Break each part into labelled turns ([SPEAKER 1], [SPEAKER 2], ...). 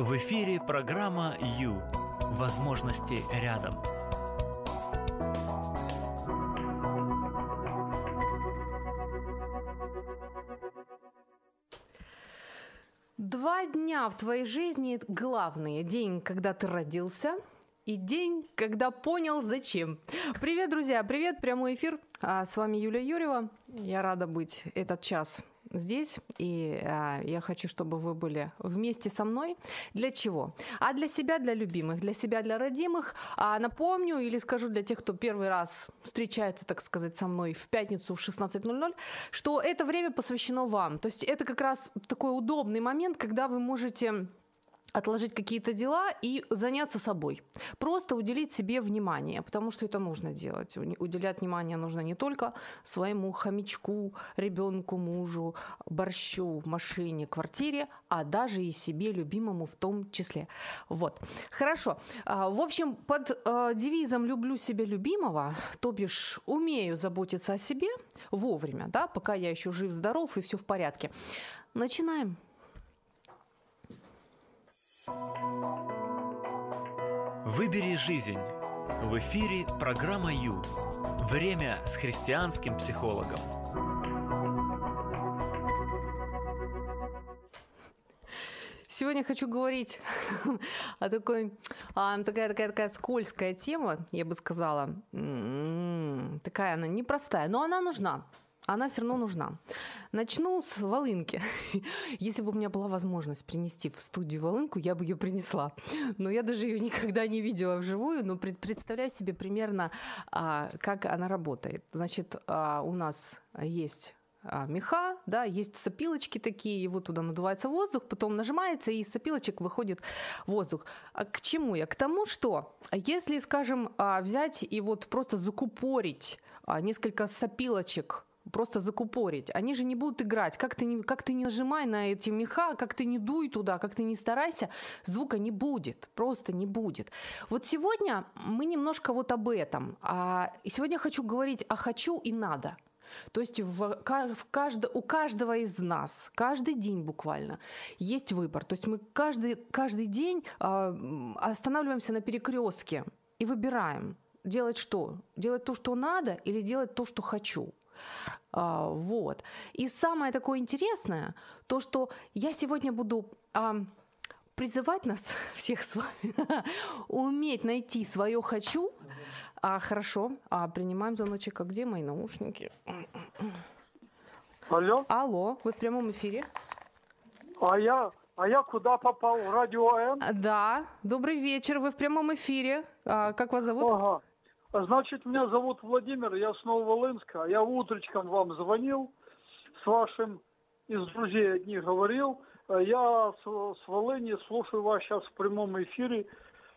[SPEAKER 1] В эфире программа «Ю». Возможности рядом.
[SPEAKER 2] Два дня в твоей жизни главные. День, когда ты родился, и день, когда понял, зачем. Привет, друзья, привет, прямой эфир. А, с вами Юлия Юрьева. Я рада быть этот час здесь, и а, я хочу, чтобы вы были вместе со мной. Для чего? А для себя, для любимых, для себя, для родимых. А напомню или скажу для тех, кто первый раз встречается, так сказать, со мной в пятницу в 16.00, что это время посвящено вам. То есть это как раз такой удобный момент, когда вы можете отложить какие-то дела и заняться собой. Просто уделить себе внимание, потому что это нужно делать. Уделять внимание нужно не только своему хомячку, ребенку, мужу, борщу, машине, квартире, а даже и себе любимому в том числе. Вот. Хорошо. А, в общем, под э, девизом «люблю себя любимого», то бишь умею заботиться о себе вовремя, да, пока я еще жив, здоров и все в порядке. Начинаем.
[SPEAKER 1] Выбери жизнь. В эфире программа Ю. Время с христианским психологом.
[SPEAKER 2] Сегодня хочу говорить о такой, а, такая, такая, такая скользкая тема, я бы сказала. М-м-м, такая она непростая, но она нужна она все равно нужна. Начну с волынки. Если бы у меня была возможность принести в студию волынку, я бы ее принесла. Но я даже ее никогда не видела вживую, но представляю себе примерно, а, как она работает. Значит, а, у нас есть а, меха, да, есть сопилочки такие, его туда надувается воздух, потом нажимается, и из сопилочек выходит воздух. А к чему я? К тому, что если, скажем, взять и вот просто закупорить несколько сопилочек просто закупорить. Они же не будут играть. Как ты не, как ты не нажимай на эти меха, как ты не дуй туда, как ты не старайся, звука не будет. Просто не будет. Вот сегодня мы немножко вот об этом. А сегодня хочу говорить о хочу и надо. То есть в, в каждо, у каждого из нас, каждый день буквально, есть выбор. То есть мы каждый, каждый день э, останавливаемся на перекрестке и выбираем, делать что? Делать то, что надо, или делать то, что хочу. А, вот. И самое такое интересное, то, что я сегодня буду призывать нас всех с вами уметь найти свое хочу. А, хорошо, а, принимаем звоночек. А где мои наушники?
[SPEAKER 3] Алло?
[SPEAKER 2] Алло, вы в прямом эфире?
[SPEAKER 3] А я, а я куда попал? В радио М?
[SPEAKER 2] Да, добрый вечер, вы в прямом эфире. А, как вас зовут?
[SPEAKER 3] Ага. Значит, меня зовут Владимир, я с Нововолынска. Я утречком вам звонил, с вашим из друзей одних говорил. Я с, с Волыни слушаю вас сейчас в прямом эфире.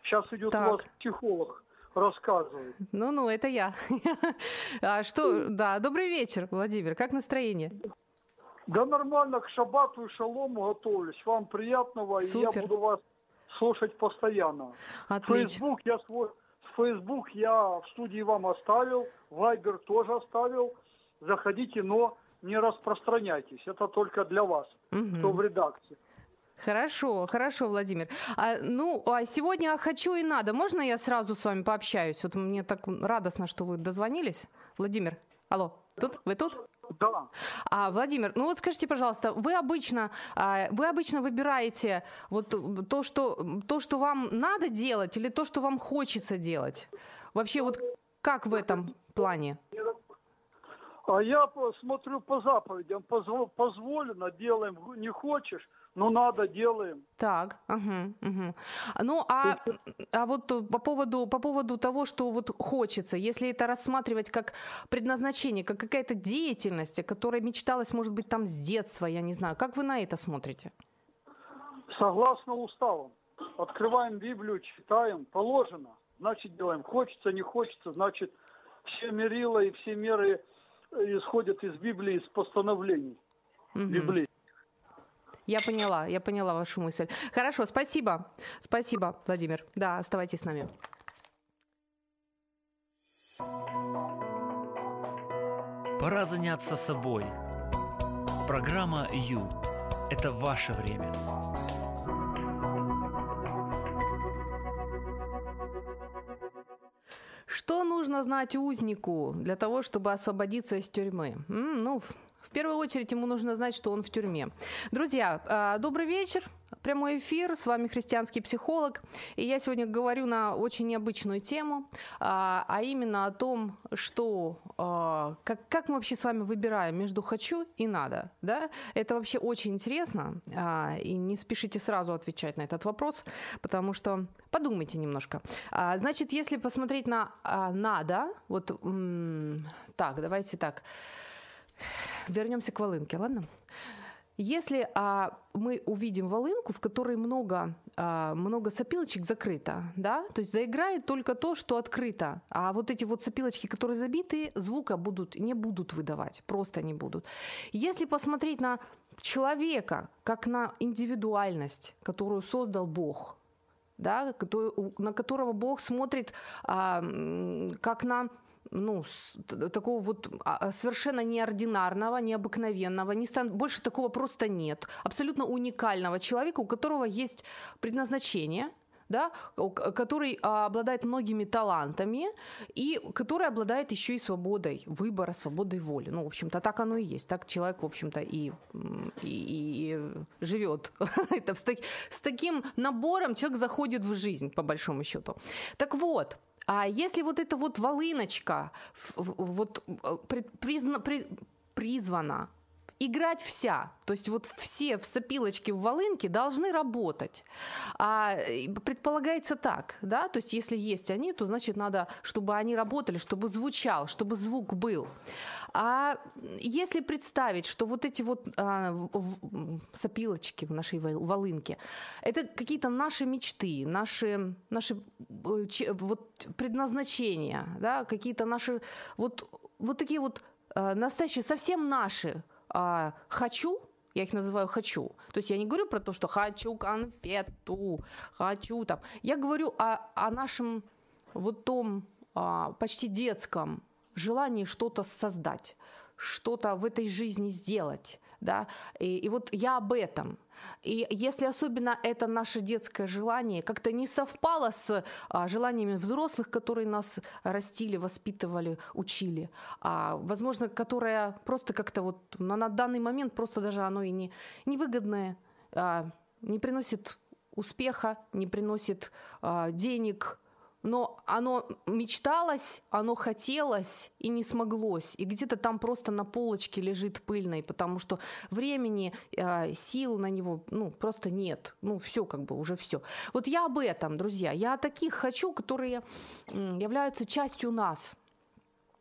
[SPEAKER 3] Сейчас идет так. у вас психолог рассказывает.
[SPEAKER 2] Ну-ну, это я. А что, да, добрый вечер, Владимир, как настроение?
[SPEAKER 3] Да нормально, к шабату и шалому готовлюсь. Вам приятного, Супер. и я буду вас слушать постоянно.
[SPEAKER 2] Отлично.
[SPEAKER 3] Фейсбук я свой Facebook я в студии вам оставил, Viber тоже оставил. Заходите, но не распространяйтесь. Это только для вас, угу. кто в редакции.
[SPEAKER 2] Хорошо, хорошо, Владимир. А, ну, а сегодня хочу и надо. Можно я сразу с вами пообщаюсь? Вот мне так радостно, что вы дозвонились. Владимир, алло, тут? Вы тут?
[SPEAKER 3] Да.
[SPEAKER 2] А, Владимир, ну вот скажите, пожалуйста, вы обычно, а, вы обычно выбираете вот то, что, то, что вам надо делать, или то, что вам хочется делать? Вообще вот как в этом плане?
[SPEAKER 3] А я смотрю по заповедям, позволено, делаем, не хочешь, ну, надо, делаем.
[SPEAKER 2] Так, угу, угу. Ну, а, а вот по поводу, по поводу того, что вот хочется, если это рассматривать как предназначение, как какая-то деятельность, о которой мечталось, может быть, там с детства, я не знаю, как вы на это смотрите?
[SPEAKER 3] Согласно уставам. Открываем Библию, читаем, положено, значит делаем. Хочется, не хочется, значит все мерила и все меры исходят из Библии, из постановлений угу. Библии.
[SPEAKER 2] Я поняла, я поняла вашу мысль. Хорошо, спасибо. Спасибо, Владимир. Да, оставайтесь с нами.
[SPEAKER 1] Пора заняться собой. Программа «Ю» – это ваше время.
[SPEAKER 2] Нужно знать узнику для того, чтобы освободиться из тюрьмы? М, ну, в, первую очередь ему нужно знать, что он в тюрьме. Друзья, а, добрый вечер. Прямой эфир, с вами христианский психолог. И я сегодня говорю на очень необычную тему, а, а именно о том, что а, как, как мы вообще с вами выбираем между хочу и надо. Да? Это вообще очень интересно. А, и не спешите сразу отвечать на этот вопрос, потому что подумайте немножко. А, значит, если посмотреть на а, надо, вот м- так, давайте так. Вернемся к волынке, ладно? Если а, мы увидим волынку, в которой много, а, много сопилочек закрыто, да, то есть заиграет только то, что открыто, а вот эти вот сопилочки, которые забиты, звука будут, не будут выдавать, просто не будут. Если посмотреть на человека как на индивидуальность, которую создал Бог, да, на которого Бог смотрит а, как на ну, такого вот а, совершенно неординарного, необыкновенного, не стан... больше такого просто нет. Абсолютно уникального человека, у которого есть предназначение, да, который а, обладает многими талантами и который обладает еще и свободой выбора, свободой воли. Ну, в общем-то, так оно и есть. Так человек, в общем-то, и, и, и живет. Это с, так, с таким набором человек заходит в жизнь, по большому счету. Так вот, а если вот эта вот волыночка вот э, призна, при, призвана играть вся. То есть вот все в сопилочке в волынке должны работать. А предполагается так, да, то есть если есть они, то значит надо, чтобы они работали, чтобы звучал, чтобы звук был. А если представить, что вот эти вот а, в, сопилочки в нашей волынке, это какие-то наши мечты, наши, наши э, вот предназначения, да, какие-то наши вот, вот такие вот а, настоящие, совсем наши а, хочу, я их называю хочу. То есть я не говорю про то, что хочу конфету, хочу там. Я говорю о, о нашем вот том а, почти детском желании что-то создать, что-то в этой жизни сделать. Да? И, и вот я об этом. И если особенно это наше детское желание как-то не совпало с а, желаниями взрослых, которые нас растили, воспитывали, учили, а, возможно, которое просто как-то вот на, на данный момент просто даже оно и не невыгодное, а, не приносит успеха, не приносит а, денег, но оно мечталось, оно хотелось и не смоглось. И где-то там просто на полочке лежит пыльной, потому что времени, э, сил на него ну, просто нет. Ну, все как бы, уже все. Вот я об этом, друзья. Я о таких хочу, которые являются частью нас.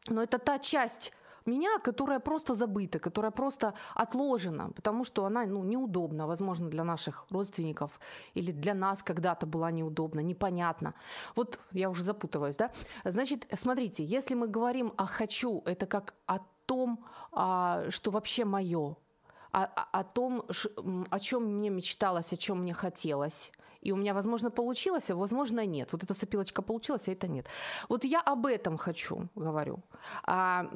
[SPEAKER 2] Но это та часть меня, которая просто забыта, которая просто отложена, потому что она ну, неудобна, возможно, для наших родственников или для нас когда-то была неудобна, непонятна. Вот я уже запутываюсь, да? Значит, смотрите, если мы говорим о «хочу», это как о том, а, что вообще мое, о, о том, о чем мне мечталось, о чем мне хотелось – и у меня, возможно, получилось, а возможно, нет. Вот эта сопилочка получилась, а это нет. Вот я об этом хочу, говорю. А,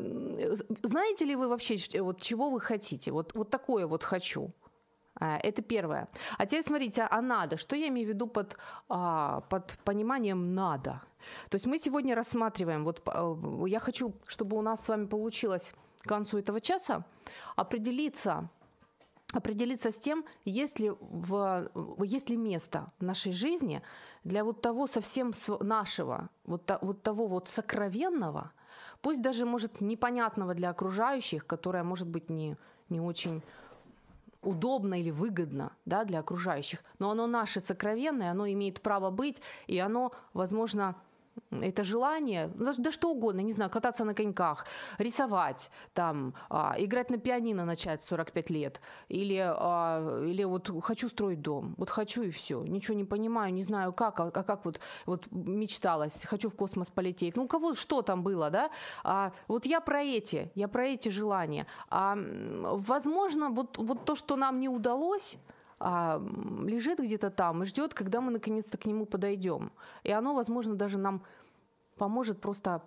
[SPEAKER 2] знаете ли вы вообще, вот чего вы хотите? Вот, вот такое вот хочу. А, это первое. А теперь смотрите, а надо? Что я имею в виду под, а, под пониманием надо? То есть мы сегодня рассматриваем, вот я хочу, чтобы у нас с вами получилось к концу этого часа определиться, определиться с тем, есть ли, в, есть ли место в нашей жизни для вот того совсем нашего, вот, вот того вот сокровенного, пусть даже, может, непонятного для окружающих, которое, может быть, не, не очень удобно или выгодно да, для окружающих, но оно наше сокровенное, оно имеет право быть, и оно, возможно, это желание, ну, да что угодно, не знаю, кататься на коньках, рисовать, там, а, играть на пианино начать в 45 лет, или, а, или вот хочу строить дом, вот хочу и все, ничего не понимаю, не знаю как, а, а как вот, вот мечталось, хочу в космос полететь, ну у кого что там было, да, а, вот я про эти, я про эти желания, а, возможно, вот, вот то, что нам не удалось, а, лежит где-то там и ждет, когда мы наконец-то к нему подойдем. И оно, возможно, даже нам поможет просто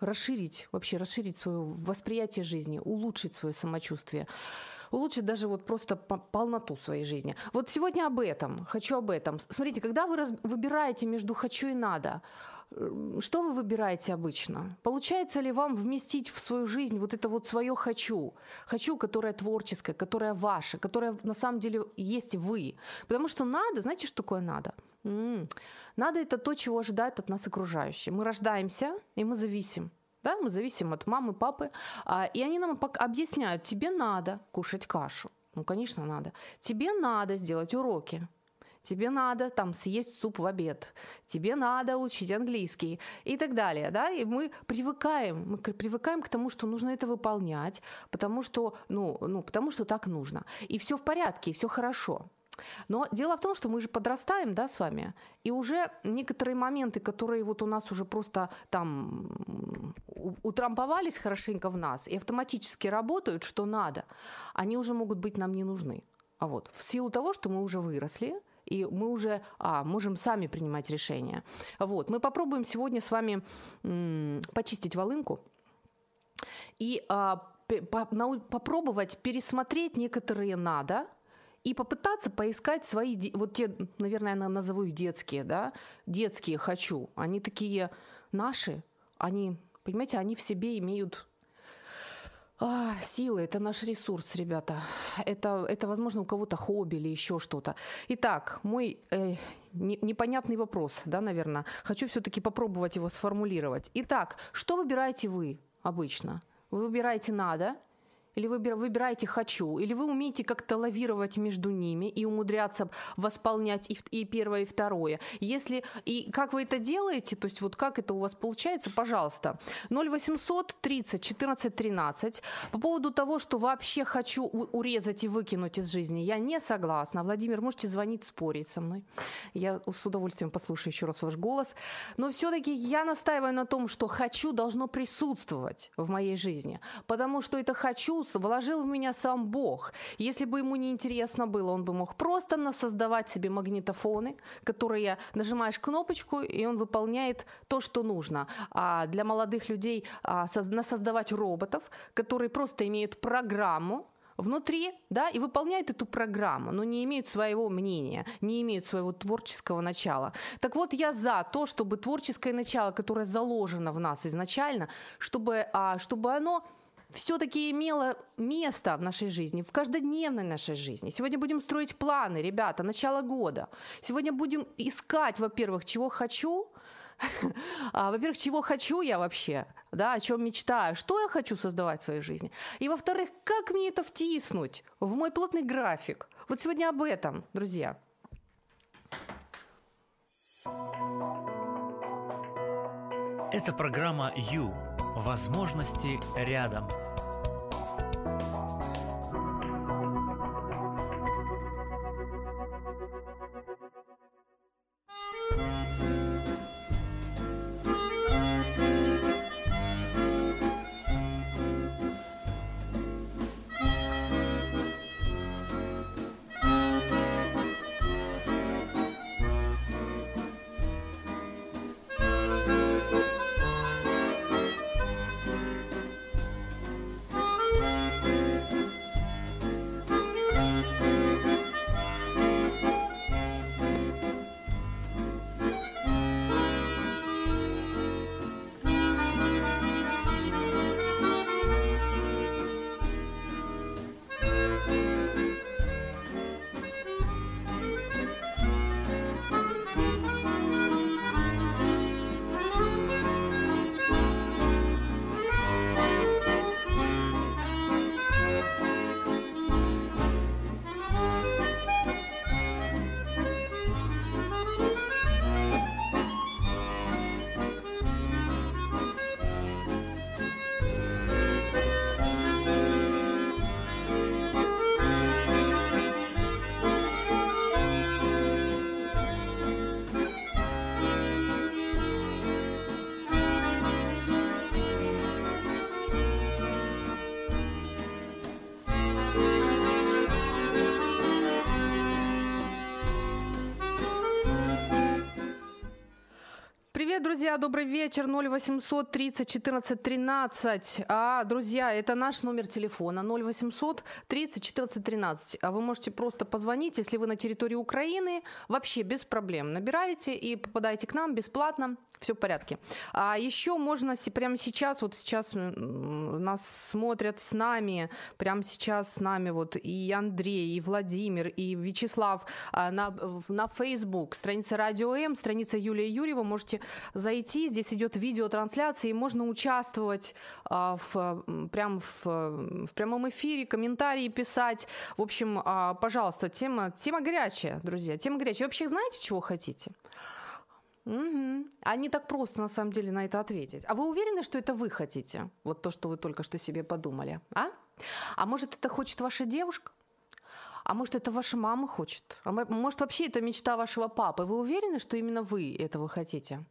[SPEAKER 2] расширить, вообще расширить свое восприятие жизни, улучшить свое самочувствие улучшить даже вот просто полноту своей жизни. Вот сегодня об этом, хочу об этом. Смотрите, когда вы выбираете между хочу и надо, что вы выбираете обычно? Получается ли вам вместить в свою жизнь вот это вот свое «хочу»? «Хочу», которое творческое, которое ваше, которое на самом деле есть вы. Потому что надо, знаете, что такое надо? Надо это то, чего ожидают от нас окружающие. Мы рождаемся, и мы зависим. Да, мы зависим от мамы, папы, а, и они нам объясняют, тебе надо кушать кашу. Ну, конечно, надо. Тебе надо сделать уроки тебе надо там съесть суп в обед, тебе надо учить английский и так далее, да, и мы привыкаем, мы привыкаем к тому, что нужно это выполнять, потому что, ну, ну, потому что так нужно, и все в порядке, и все хорошо. Но дело в том, что мы же подрастаем, да, с вами, и уже некоторые моменты, которые вот у нас уже просто там утрамповались хорошенько в нас и автоматически работают, что надо, они уже могут быть нам не нужны. А вот в силу того, что мы уже выросли, и мы уже а, можем сами принимать решения. Вот. Мы попробуем сегодня с вами м, почистить волынку и а, по, на, попробовать пересмотреть некоторые «надо», и попытаться поискать свои, вот те, наверное, я назову их детские, да, детские «хочу». Они такие наши, они, понимаете, они в себе имеют а, силы – это наш ресурс, ребята. Это, это, возможно, у кого-то хобби или еще что-то. Итак, мой э, не, непонятный вопрос, да, наверное. Хочу все-таки попробовать его сформулировать. Итак, что выбираете вы обычно? Вы выбираете «надо», или вы выбираете «хочу», или вы умеете как-то лавировать между ними и умудряться восполнять и, и первое, и второе. Если, и как вы это делаете, то есть вот как это у вас получается, пожалуйста, 0800 30 14 13. По поводу того, что вообще хочу урезать и выкинуть из жизни, я не согласна. Владимир, можете звонить, спорить со мной. Я с удовольствием послушаю еще раз ваш голос. Но все-таки я настаиваю на том, что «хочу» должно присутствовать в моей жизни, потому что это «хочу» вложил в меня сам Бог. Если бы ему не интересно было, он бы мог просто насоздавать себе магнитофоны, которые нажимаешь кнопочку, и он выполняет то, что нужно. А для молодых людей а, насоздавать роботов, которые просто имеют программу, внутри, да, и выполняют эту программу, но не имеют своего мнения, не имеют своего творческого начала. Так вот, я за то, чтобы творческое начало, которое заложено в нас изначально, чтобы, а, чтобы оно все-таки имело место в нашей жизни, в каждодневной нашей жизни. Сегодня будем строить планы, ребята, начало года. Сегодня будем искать, во-первых, чего хочу, а, во-первых, чего хочу я вообще, да, о чем мечтаю, что я хочу создавать в своей жизни. И во-вторых, как мне это втиснуть в мой плотный график. Вот сегодня об этом, друзья.
[SPEAKER 1] Это программа «Ю». Возможности рядом.
[SPEAKER 2] Друзья, добрый вечер. 0800 30 14 13. А, друзья, это наш номер телефона 0800 30 14 13. А вы можете просто позвонить, если вы на территории Украины, вообще без проблем. Набираете и попадаете к нам бесплатно. Все в порядке. А еще можно прямо сейчас, вот сейчас нас смотрят с нами, прямо сейчас с нами вот и Андрей, и Владимир, и Вячеслав а, на, на Facebook, страница Радио М, страница Юлия Юрьева, можете зайти, здесь идет видеотрансляция, и можно участвовать а, в, прям в, в прямом эфире, комментарии писать. В общем, а, пожалуйста, тема, тема горячая, друзья, тема горячая. Вообще знаете, чего хотите? Угу. А не так просто, на самом деле, на это ответить. А вы уверены, что это вы хотите? Вот то, что вы только что себе подумали, а? А может, это хочет ваша девушка? А может, это ваша мама хочет? А может, вообще это мечта вашего папы? Вы уверены, что именно вы этого хотите?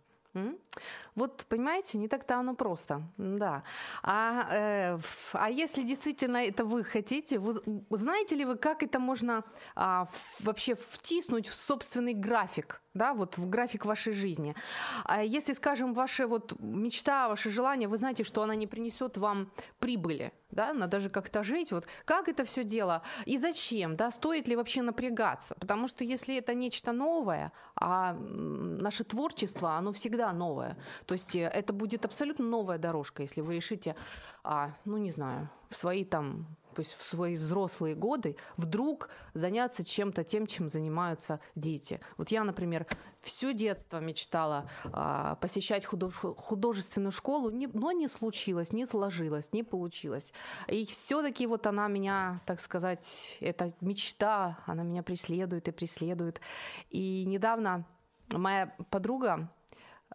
[SPEAKER 2] Вот, понимаете, не так-то оно просто, да. А, э, а если действительно это вы хотите, вы, знаете ли вы, как это можно а, вообще втиснуть в собственный график? Да, вот в график вашей жизни. А если, скажем, ваша вот мечта, ваше желание, вы знаете, что она не принесет вам прибыли, да, надо же как-то жить, вот как это все дело и зачем, да, стоит ли вообще напрягаться, потому что если это нечто новое, а наше творчество, оно всегда новое, то есть э, это будет абсолютно новая дорожка, если вы решите, а, ну не знаю, в свои там то есть в свои взрослые годы вдруг заняться чем-то тем, чем занимаются дети. Вот я, например, все детство мечтала а, посещать худож- художественную школу, не, но не случилось, не сложилось, не получилось. И все-таки вот она меня, так сказать, эта мечта, она меня преследует и преследует. И недавно моя подруга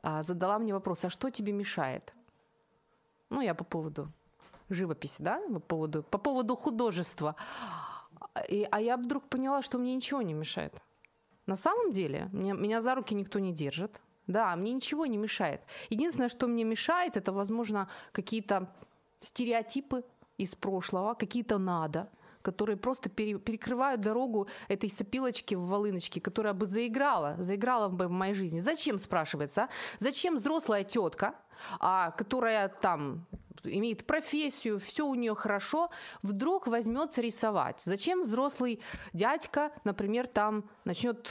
[SPEAKER 2] а, задала мне вопрос, а что тебе мешает? Ну, я по поводу живописи, да, по поводу, по поводу художества. И, а я вдруг поняла, что мне ничего не мешает. На самом деле, меня, меня за руки никто не держит. Да, мне ничего не мешает. Единственное, что мне мешает, это, возможно, какие-то стереотипы из прошлого, какие-то надо, которые просто пере, перекрывают дорогу этой сопилочки в волыночке, которая бы заиграла, заиграла бы в моей жизни. Зачем, спрашивается, а? Зачем взрослая тетка, а, которая там имеет профессию, все у нее хорошо, вдруг возьмется рисовать. Зачем взрослый дядька, например, там начнет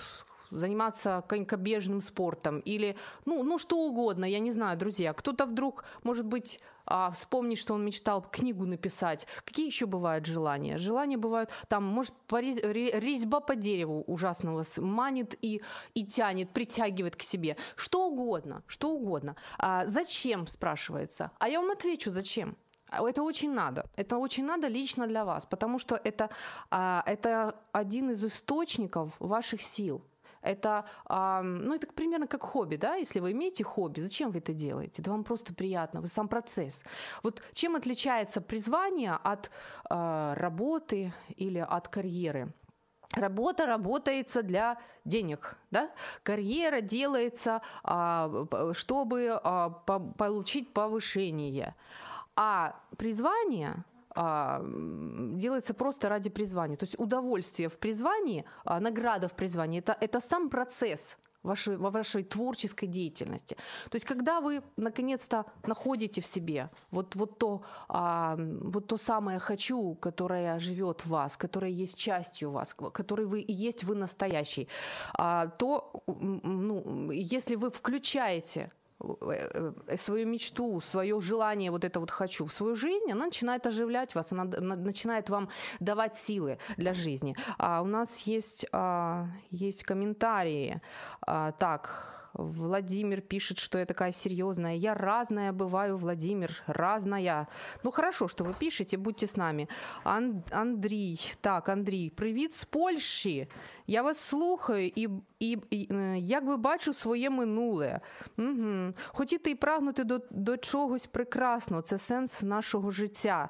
[SPEAKER 2] заниматься конькобежным спортом или ну, ну что угодно, я не знаю, друзья. Кто-то вдруг, может быть, а, вспомнить, что он мечтал книгу написать. Какие еще бывают желания? Желания бывают, там, может, резьба по дереву ужасного манит и, и тянет, притягивает к себе. Что угодно, что угодно. А, зачем, спрашивается? А я вам отвечу, зачем. Это очень надо. Это очень надо лично для вас, потому что это, а, это один из источников ваших сил. Это, ну, это примерно как хобби, да, если вы имеете хобби, зачем вы это делаете? Это вам просто приятно, вы сам процесс. Вот чем отличается призвание от а, работы или от карьеры? Работа работается для денег, да? Карьера делается, а, чтобы а, получить повышение. А призвание а, делается просто ради призвания. То есть удовольствие в призвании, а, награда в призвании это, это сам процесс вашей, вашей творческой деятельности. То есть, когда вы наконец-то находите в себе вот, вот, то, а, вот то самое хочу, которое живет в вас, которое есть частью вас, который вы и есть вы настоящий, а, то ну, если вы включаете свою мечту, свое желание, вот это вот хочу в свою жизнь, она начинает оживлять вас, она начинает вам давать силы для жизни. А у нас есть, а, есть комментарии. А, так, Владимир пишет, что я такая серьезная. Я разная бываю, Владимир, разная. Ну хорошо, что вы пишете, будьте с нами. Ан- Андрій, так, Андрій, привіт з Польщі. Я вас слухаю і і, і якби бачу своє минуле. Угу. Хотіти і прагнути до до чогось прекрасного це сенс нашого життя.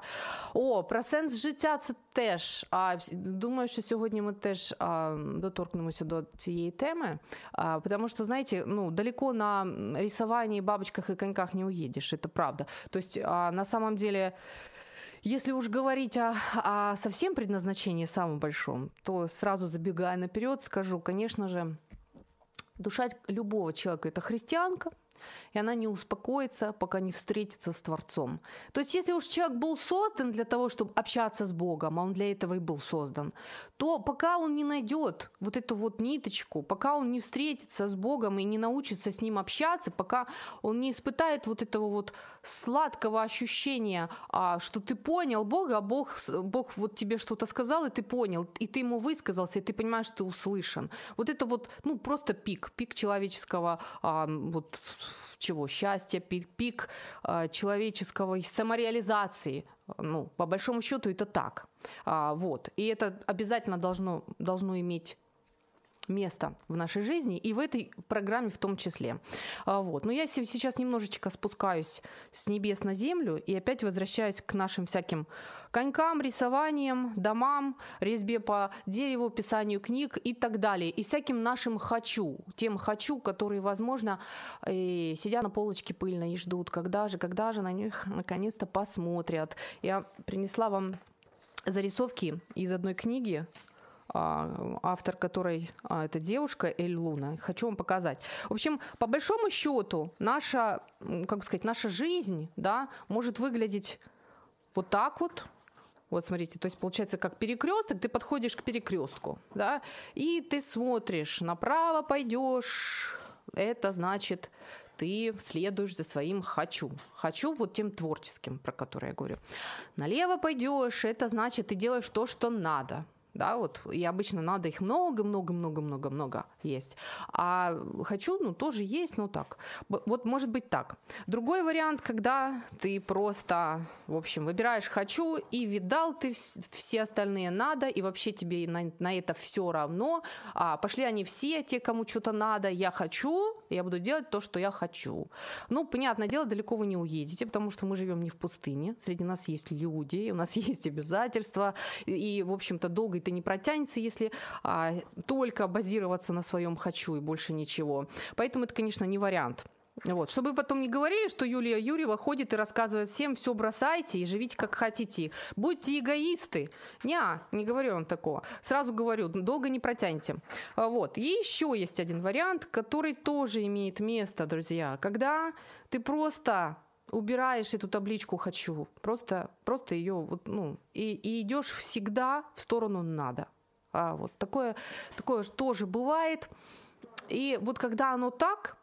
[SPEAKER 2] О, про сенс життя це теж. А думаю, що сьогодні ми теж а, доторкнемося до цієї теми. А, Тому що, знаєте, ну, далеко на рисовании, бабочках и коньках не уедешь, это правда. То есть а, на самом деле если уж говорить о, о совсем предназначении самом большом, то сразу забегая наперед, скажу, конечно же, душа любого человека это христианка, и она не успокоится, пока не встретится с Творцом. То есть если уж человек был создан для того, чтобы общаться с Богом, а он для этого и был создан, то пока он не найдет вот эту вот ниточку, пока он не встретится с Богом и не научится с ним общаться, пока он не испытает вот этого вот сладкого ощущения, а, что ты понял Бога, а Бог, Бог вот тебе что-то сказал, и ты понял, и ты ему высказался, и ты понимаешь, что ты услышан. Вот это вот, ну, просто пик, пик человеческого вот, чего? Счастья, пик, пик а, человеческого самореализации. Ну, по большому счету это так. А, вот. И это обязательно должно, должно иметь место в нашей жизни и в этой программе в том числе. А, вот. Но я сейчас немножечко спускаюсь с небес на землю и опять возвращаюсь к нашим всяким конькам, рисованиям, домам, резьбе по дереву, писанию книг и так далее. И всяким нашим «хочу», тем «хочу», которые, возможно, и сидят на полочке пыльно и ждут, когда же, когда же на них наконец-то посмотрят. Я принесла вам зарисовки из одной книги, автор которой а, это девушка Эль Луна. Хочу вам показать. В общем, по большому счету, наша, как сказать, наша жизнь, да, может выглядеть вот так вот. Вот смотрите, то есть получается как перекресток, ты подходишь к перекрестку, да, и ты смотришь, направо пойдешь, это значит ты следуешь за своим хочу. Хочу вот тем творческим, про который я говорю. Налево пойдешь, это значит, ты делаешь то, что надо да, вот, и обычно надо их много-много-много-много-много есть. А хочу, ну, тоже есть, ну, так. Вот может быть так. Другой вариант, когда ты просто, в общем, выбираешь хочу и видал ты все остальные надо, и вообще тебе на, на это все равно. А, пошли они все, те, кому что-то надо, я хочу, я буду делать то, что я хочу. Ну, понятное дело, далеко вы не уедете, потому что мы живем не в пустыне, среди нас есть люди, у нас есть обязательства, и, в общем-то, долго это не протянется, если а, только базироваться на своем хочу и больше ничего. Поэтому это, конечно, не вариант. Вот. Чтобы потом не говорили, что Юлия Юрьева ходит и рассказывает всем, все бросайте и живите как хотите. Будьте эгоисты. Не, не говорю вам такого. Сразу говорю, долго не протянете. А, вот. И еще есть один вариант, который тоже имеет место, друзья. Когда ты просто убираешь эту табличку «хочу», просто, просто ее, вот, ну, и, и идешь всегда в сторону «надо». А вот такое, такое тоже бывает. И вот когда оно так,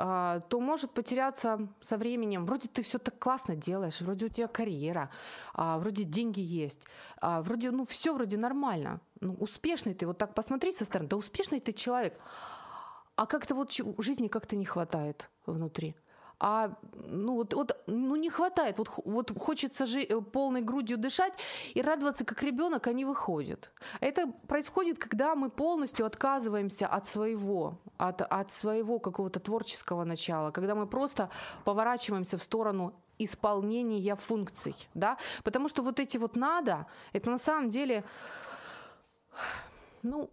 [SPEAKER 2] а, то может потеряться со временем. Вроде ты все так классно делаешь, вроде у тебя карьера, а, вроде деньги есть, а, вроде, ну, все вроде нормально. Ну, успешный ты, вот так посмотри со стороны, да успешный ты человек. А как-то вот жизни как-то не хватает внутри а ну вот, вот ну не хватает, вот, вот хочется же э, полной грудью дышать и радоваться как ребенок, а не выходит. Это происходит, когда мы полностью отказываемся от своего, от, от своего какого-то творческого начала, когда мы просто поворачиваемся в сторону исполнения функций, да, потому что вот эти вот надо, это на самом деле, ну,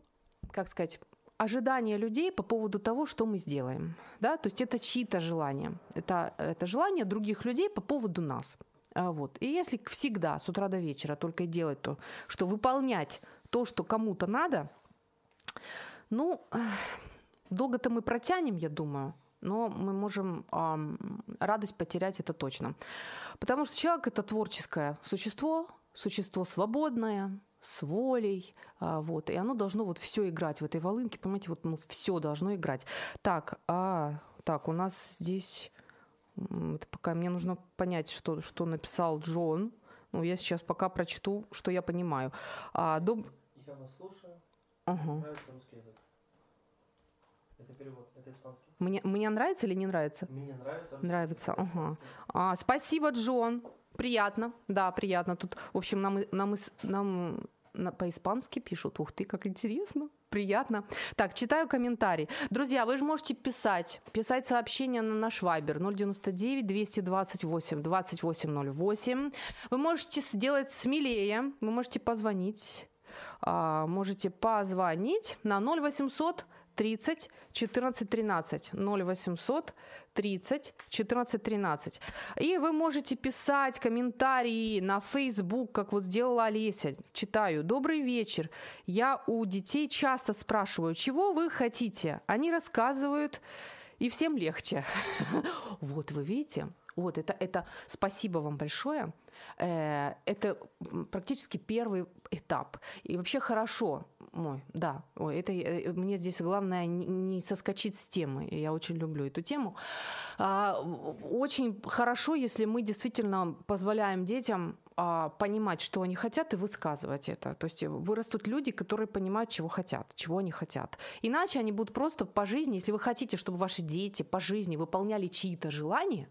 [SPEAKER 2] как сказать, ожидания людей по поводу того, что мы сделаем. Да? То есть это чьи-то желания. Это, это желание других людей по поводу нас. А вот. И если всегда с утра до вечера только делать то, что выполнять то, что кому-то надо, ну, долго-то мы протянем, я думаю, но мы можем э, радость потерять это точно. Потому что человек это творческое существо, существо свободное, с волей, а, вот, и оно должно вот все играть в этой волынке, понимаете, вот ну, все должно играть. Так, а, так, у нас здесь, это пока мне нужно понять, что, что написал Джон, ну, я сейчас пока прочту, что я понимаю. А, доб...
[SPEAKER 4] Я вас слушаю,
[SPEAKER 2] ага.
[SPEAKER 4] нравится русский язык. Это перевод, это испанский.
[SPEAKER 2] Мне, мне нравится или не нравится?
[SPEAKER 4] Мне нравится.
[SPEAKER 2] Нравится, ага. А, спасибо, Джон. Приятно, да, приятно. Тут, в общем, нам, нам, нам на, по-испански пишут. Ух ты, как интересно. Приятно. Так, читаю комментарий. Друзья, вы же можете писать, писать сообщения на наш Вайбер 099 228 2808. Вы можете сделать смелее, вы можете позвонить, а, можете позвонить на 0800 30 14 13 0800 30 14 13. И вы можете писать комментарии на Facebook, как вот сделала Олеся. Читаю. Добрый вечер. Я у детей часто спрашиваю, чего вы хотите? Они рассказывают и всем легче. Вот вы видите, вот это, это спасибо вам большое. Э, это практически первый этап. И вообще хорошо, мой, да, ой, это э, мне здесь главное не соскочить с темы. Я очень люблю эту тему. А, очень хорошо, если мы действительно позволяем детям а, понимать, что они хотят, и высказывать это. То есть вырастут люди, которые понимают, чего хотят, чего они хотят. Иначе они будут просто по жизни, если вы хотите, чтобы ваши дети по жизни выполняли чьи-то желания,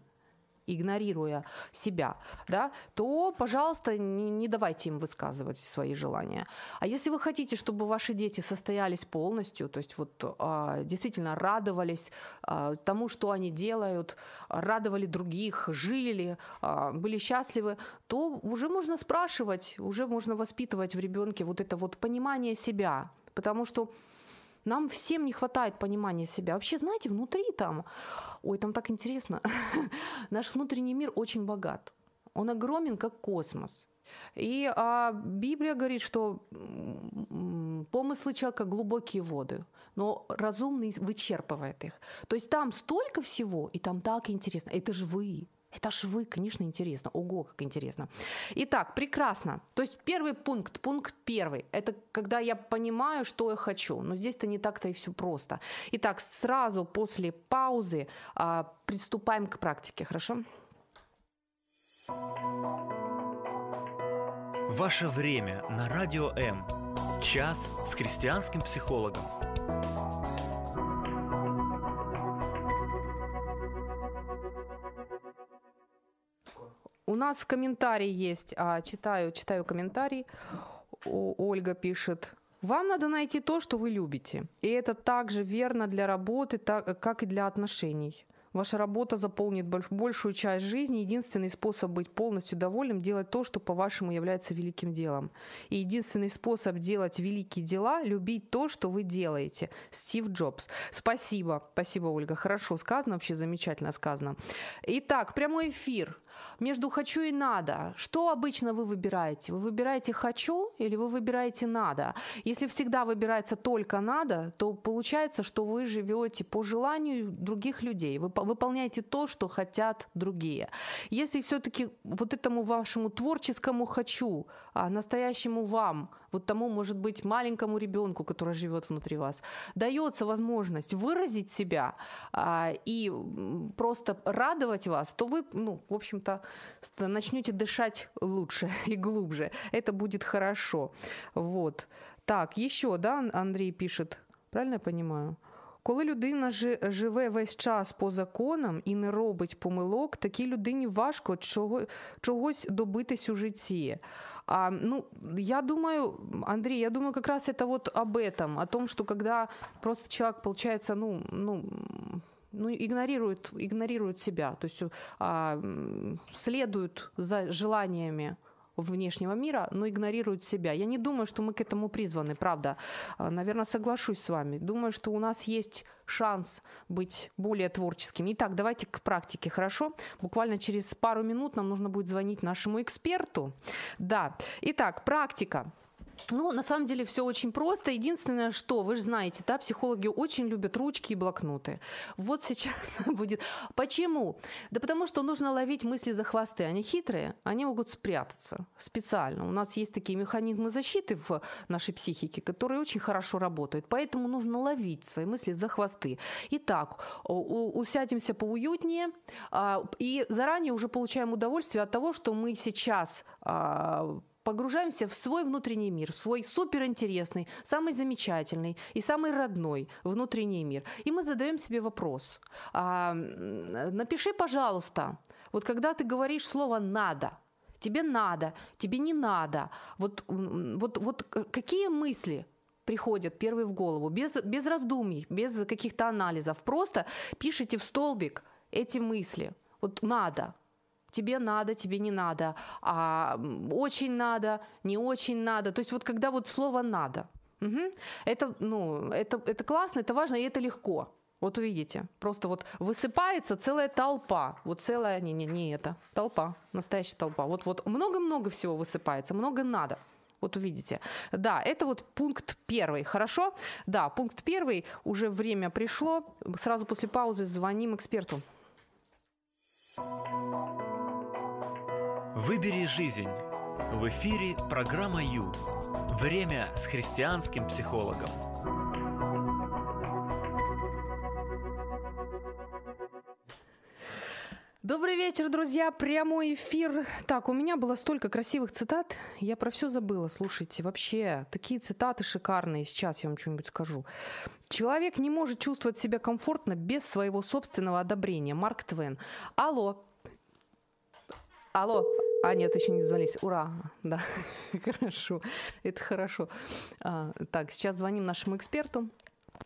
[SPEAKER 2] игнорируя себя, да, то, пожалуйста, не, не давайте им высказывать свои желания. А если вы хотите, чтобы ваши дети состоялись полностью, то есть вот а, действительно радовались а, тому, что они делают, радовали других, жили, а, были счастливы, то уже можно спрашивать, уже можно воспитывать в ребенке вот это вот понимание себя, потому что нам всем не хватает понимания себя. Вообще, знаете, внутри там, ой, там так интересно, наш внутренний мир очень богат. Он огромен, как космос. И а, Библия говорит, что помыслы человека глубокие воды, но разумный вычерпывает их. То есть там столько всего, и там так интересно. Это же вы. Это ж вы, конечно, интересно. Ого, как интересно. Итак, прекрасно. То есть первый пункт, пункт первый, это когда я понимаю, что я хочу. Но здесь-то не так-то и все просто. Итак, сразу после паузы а, приступаем к практике, хорошо?
[SPEAKER 1] Ваше время на Радио М. Час с христианским психологом.
[SPEAKER 2] У нас комментарий есть, а, читаю, читаю комментарий. Ольга пишет, вам надо найти то, что вы любите. И это также верно для работы, так, как и для отношений. Ваша работа заполнит большую часть жизни. Единственный способ быть полностью довольным – делать то, что, по-вашему, является великим делом. И единственный способ делать великие дела – любить то, что вы делаете. Стив Джобс. Спасибо. Спасибо, Ольга. Хорошо сказано, вообще замечательно сказано. Итак, прямой эфир между хочу и надо. Что обычно вы выбираете? Вы выбираете хочу или вы выбираете надо? Если всегда выбирается только надо, то получается, что вы живете по желанию других людей. Вы выполняете то, что хотят другие. Если все-таки вот этому вашему творческому хочу, а настоящему вам вот тому, может быть, маленькому ребенку, который живет внутри вас, дается возможность выразить себя а, и просто радовать вас, то вы, ну, в общем-то, начнете дышать лучше и глубже. Это будет хорошо. Вот. Так, еще, да, Андрей пишет, правильно я понимаю? Коли людина живе весь час по законам і не робить помилок, такій людині важко чого, чогось добитись у житті. А, ну, я думаю, Андрей, я думаю, как раз это вот об этом, о том, что когда просто человек, получается, ну, ну, ну, игнорирует, игнорирует себя, то есть а, следует за желаниями внешнего мира, но игнорируют себя. Я не думаю, что мы к этому призваны, правда. А, Наверное, соглашусь с вами. Думаю, что у нас есть шанс быть более творческим. Итак, давайте к практике, хорошо? Буквально через пару минут нам нужно будет звонить нашему эксперту. Да. Итак, практика. Ну, на самом деле все очень просто. Единственное, что вы же знаете, да, психологи очень любят ручки и блокноты. Вот сейчас будет. Почему? Да потому что нужно ловить мысли за хвосты. Они хитрые, они могут спрятаться специально. У нас есть такие механизмы защиты в нашей психике, которые очень хорошо работают. Поэтому нужно ловить свои мысли за хвосты. Итак, усядемся поуютнее а, и заранее уже получаем удовольствие от того, что мы сейчас а, погружаемся в свой внутренний мир, в свой суперинтересный, самый замечательный и самый родной внутренний мир. И мы задаем себе вопрос. А, напиши, пожалуйста, вот когда ты говоришь слово «надо», тебе надо, тебе не надо, вот, вот, вот какие мысли приходят первые в голову, без, без раздумий, без каких-то анализов, просто пишите в столбик эти мысли. Вот надо, тебе надо, тебе не надо, а очень надо, не очень надо. То есть вот когда вот слово надо, угу, это, ну, это, это классно, это важно, и это легко. Вот увидите, просто вот высыпается целая толпа, вот целая, не, не, не это, толпа, настоящая толпа. Вот, вот много-много всего высыпается, много надо. Вот увидите. Да, это вот пункт первый. Хорошо? Да, пункт первый. Уже время пришло. Сразу после паузы звоним эксперту.
[SPEAKER 1] Выбери жизнь. В эфире программа Ю. Время с христианским психологом.
[SPEAKER 2] Добрый вечер, друзья. Прямой эфир. Так, у меня было столько красивых цитат. Я про все забыла. Слушайте, вообще, такие цитаты шикарные. Сейчас я вам что-нибудь скажу. Человек не может чувствовать себя комфортно без своего собственного одобрения. Марк Твен. Алло. Алло. А, нет, еще не дозвонились. Ура. Да, хорошо. Это хорошо. А, так, сейчас звоним нашему эксперту.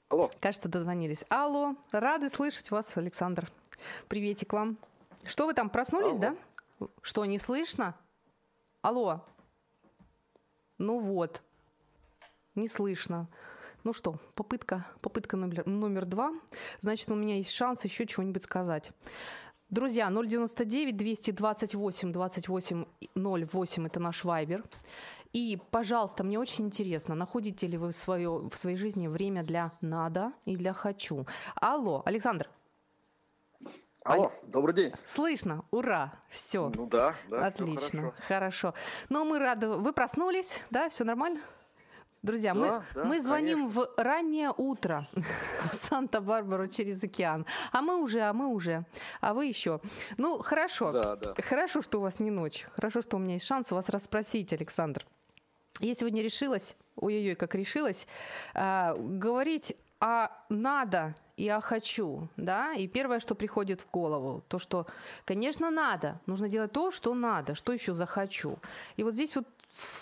[SPEAKER 5] Алло.
[SPEAKER 2] Кажется, дозвонились. Алло. Рады слышать вас, Александр. Приветик вам. Что вы там, проснулись,
[SPEAKER 5] Алло.
[SPEAKER 2] да? Что, не слышно? Алло. Ну вот. Не слышно. Ну что, попытка, попытка номер, номер два. Значит, у меня есть шанс еще чего-нибудь сказать. Друзья, 099 228 28 08 это наш вайбер. И, пожалуйста, мне очень интересно, находите ли вы в, свое, в своей жизни время для надо и для хочу. Алло, Александр,
[SPEAKER 5] Алло, добрый день.
[SPEAKER 2] слышно? Ура! Все.
[SPEAKER 5] Ну да, да,
[SPEAKER 2] Отлично,
[SPEAKER 5] хорошо.
[SPEAKER 2] хорошо. Ну, мы рады. Вы проснулись, да? Все нормально? Друзья, мы,
[SPEAKER 5] Да, да,
[SPEAKER 2] мы звоним
[SPEAKER 5] конечно.
[SPEAKER 2] в раннее утро в Санта-Барбару через океан. А мы уже, а мы уже. А вы еще. Ну, хорошо.
[SPEAKER 5] Да, да.
[SPEAKER 2] Хорошо, что у вас не ночь. Хорошо, что у меня есть шанс вас расспросить, Александр. Я сегодня решилась, ой-ой-ой, как решилась, а, говорить о надо и о хочу, да, и первое, что приходит в голову, то, что, конечно, надо, нужно делать то, что надо, что еще захочу. И вот здесь вот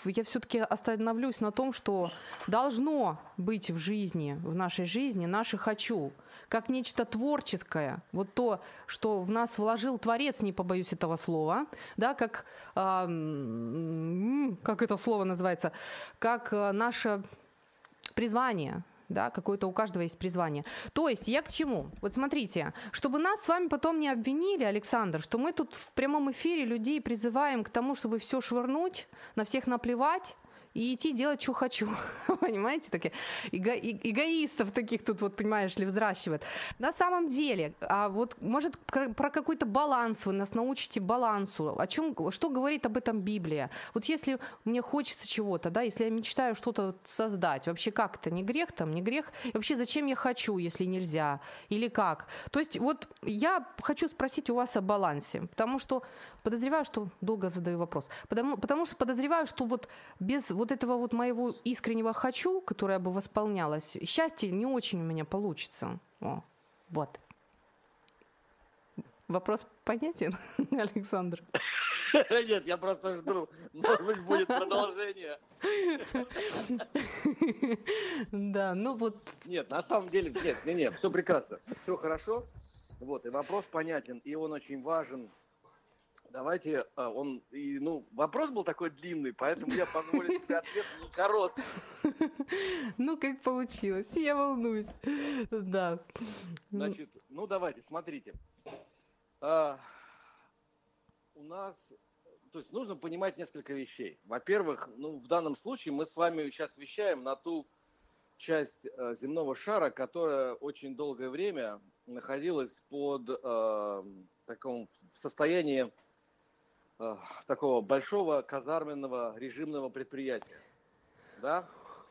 [SPEAKER 2] я все-таки остановлюсь на том, что должно быть в жизни, в нашей жизни, наше хочу, как нечто творческое, вот то, что в нас вложил Творец, не побоюсь этого слова, да, как, м, как это слово называется, как а, наше призвание, да, какое-то у каждого есть призвание. То есть я к чему? Вот смотрите, чтобы нас с вами потом не обвинили, Александр, что мы тут в прямом эфире людей призываем к тому, чтобы все швырнуть, на всех наплевать и идти делать, что хочу. Понимаете, такие эго- э- эгоистов таких тут, вот, понимаешь ли, взращивают. На самом деле, а вот, может, про какой-то баланс вы нас научите балансу. О чем, что говорит об этом Библия? Вот если мне хочется чего-то, да, если я мечтаю что-то создать, вообще как это, не грех там, не грех? И вообще зачем я хочу, если нельзя? Или как? То есть вот я хочу спросить у вас о балансе, потому что подозреваю, что долго задаю вопрос, потому, потому что подозреваю, что вот без вот этого вот моего искреннего хочу, которое бы восполнялось, счастье не очень у меня получится. О, вот. Вопрос понятен, Александр?
[SPEAKER 5] Нет, я просто жду. Может быть, будет продолжение.
[SPEAKER 2] Да, ну вот
[SPEAKER 5] Нет, на самом деле, нет, нет, нет, все прекрасно. Все хорошо. Вот, и вопрос понятен, и он очень важен. Давайте, а, он, и, ну, вопрос был такой длинный, поэтому я позволю себе ответ не короткий.
[SPEAKER 2] Ну, как получилось, я волнуюсь. Да.
[SPEAKER 5] Значит, ну давайте, смотрите. А, у нас, то есть нужно понимать несколько вещей. Во-первых, ну в данном случае мы с вами сейчас вещаем на ту часть э, земного шара, которая очень долгое время находилась под э, таком в состоянии э, такого большого казарменного режимного предприятия. Да?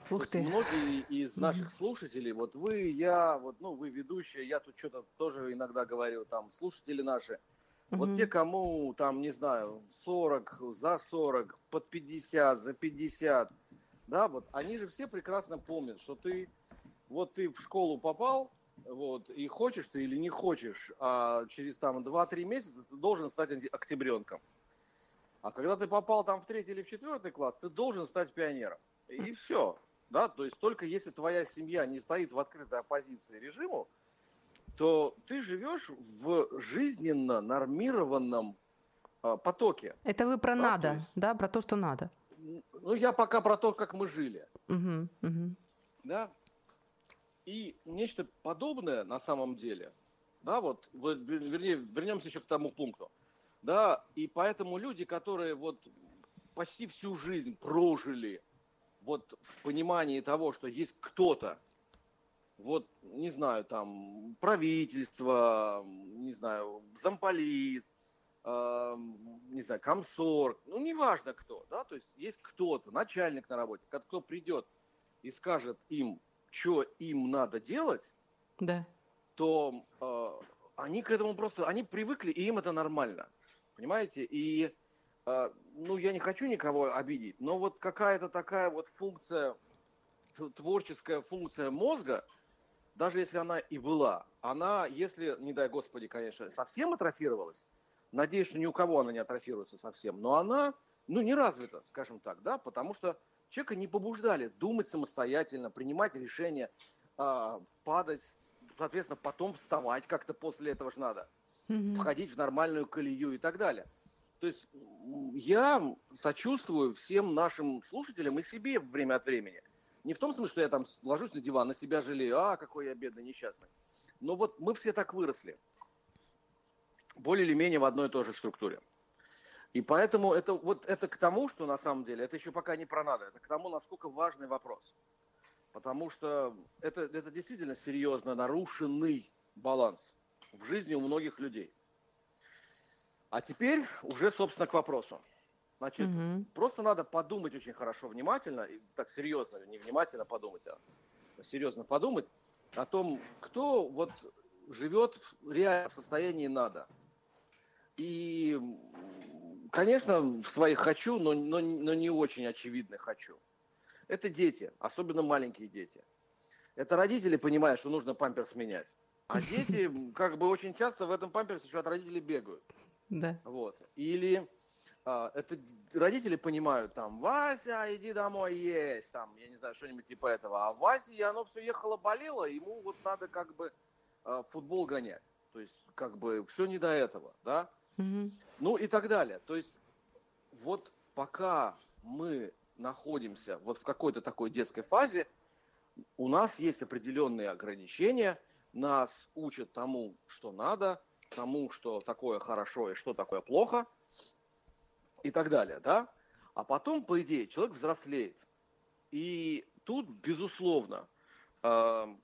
[SPEAKER 2] Ух ты.
[SPEAKER 5] Многие из наших слушателей, вот вы, я, вот, ну, вы ведущие, я тут что-то тоже иногда говорю, там, слушатели наши, вот те, кому, там, не знаю, 40, за 40, под 50, за 50, да, вот, они же все прекрасно помнят, что ты, вот ты в школу попал, вот, и хочешь ты или не хочешь, а через там 2-3 месяца ты должен стать октя- октябренком. А когда ты попал там в третий или в четвертый класс, ты должен стать пионером. И все. Да, то есть только если твоя семья не стоит в открытой оппозиции режиму, то ты живешь в жизненно нормированном а, потоке.
[SPEAKER 2] Это вы про
[SPEAKER 5] Да,
[SPEAKER 2] надо,
[SPEAKER 5] есть-
[SPEAKER 2] да, про то, что надо.
[SPEAKER 5] Ну, я пока про то, как мы жили.
[SPEAKER 2] Мгм, мгм.
[SPEAKER 5] да, и нечто подобное на самом деле, да, вот, вот, вер- вернее, вернемся еще к тому пункту, да, и поэтому люди, которые вот почти всю жизнь прожили вот в понимании того, что есть кто-то, вот, не знаю, там, правительство, не знаю, замполит, э, не знаю, комсорг, ну, неважно кто, да, то есть есть кто-то, начальник на работе, кто придет и скажет им, что им надо делать,
[SPEAKER 2] Да.
[SPEAKER 5] то э, они к этому просто, они привыкли, и им это нормально, понимаете, и, э, ну, я не хочу никого обидеть, но вот какая-то такая вот функция, творческая функция мозга, даже если она и была, она, если, не дай господи, конечно, совсем атрофировалась, надеюсь, что ни у кого она не атрофируется совсем, но она, ну, не развита, скажем так, да, потому что человека не побуждали думать самостоятельно, принимать решения, а, падать, соответственно, потом вставать как-то после этого же надо,
[SPEAKER 2] Мгм.
[SPEAKER 5] входить в нормальную колею и так далее. То есть я сочувствую всем нашим слушателям и себе время от времени. Не в том смысле, что я там ложусь на диван, на себя жалею, а, какой я бедный, несчастный. Но вот мы все так выросли. Более или менее в одной и той же структуре. И поэтому это вот это к тому, что на самом деле, это еще пока не про надо, это к тому, насколько важный вопрос. Потому что это, это действительно серьезно нарушенный баланс в жизни у многих людей. А теперь уже, собственно, к вопросу. Значит,
[SPEAKER 2] Мгм.
[SPEAKER 5] Просто надо подумать очень хорошо, внимательно, и так серьезно, не внимательно подумать, а серьезно подумать о том, кто вот живет в- реально в состоянии надо. И, конечно, в своих хочу, но, но, но не очень очевидно хочу. Это дети, особенно маленькие дети. Это родители понимают, что нужно памперс менять. А дети как бы очень часто в этом памперсе еще от родителей бегают.
[SPEAKER 2] Да.
[SPEAKER 5] Вот. Или а, это родители понимают, там, Вася, иди домой есть, там, я не знаю, что-нибудь типа этого. А Васе оно все ехало, болело, ему вот надо как бы а, футбол гонять. То есть, как бы, все не до этого, да?
[SPEAKER 2] Мгм.
[SPEAKER 5] Ну и так далее. То есть, вот пока мы находимся вот в какой-то такой детской фазе, у нас есть определенные ограничения, нас учат тому, что надо, тому, что такое хорошо и что такое плохо, и так далее, да? А потом, по идее, человек взрослеет. И тут, безусловно, э,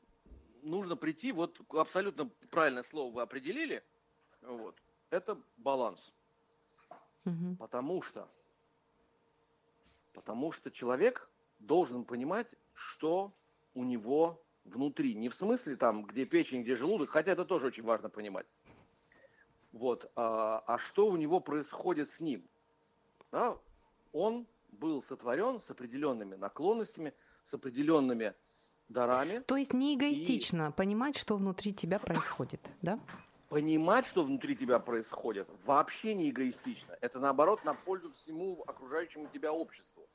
[SPEAKER 5] нужно прийти, вот абсолютно правильное слово вы определили, вот, это баланс.
[SPEAKER 2] Мгм.
[SPEAKER 5] Потому что, потому что человек должен понимать, что у него внутри. Не в смысле там, где печень, где желудок, хотя это тоже очень важно понимать. Вот, а, а что у него происходит с ним? Да? Он был сотворен с определенными наклонностями, с определенными дарами.
[SPEAKER 2] То есть не эгоистично понимать, что внутри тебя происходит, да?
[SPEAKER 5] Понимать, что внутри тебя происходит, вообще не эгоистично. Это наоборот на пользу всему окружающему тебя обществу.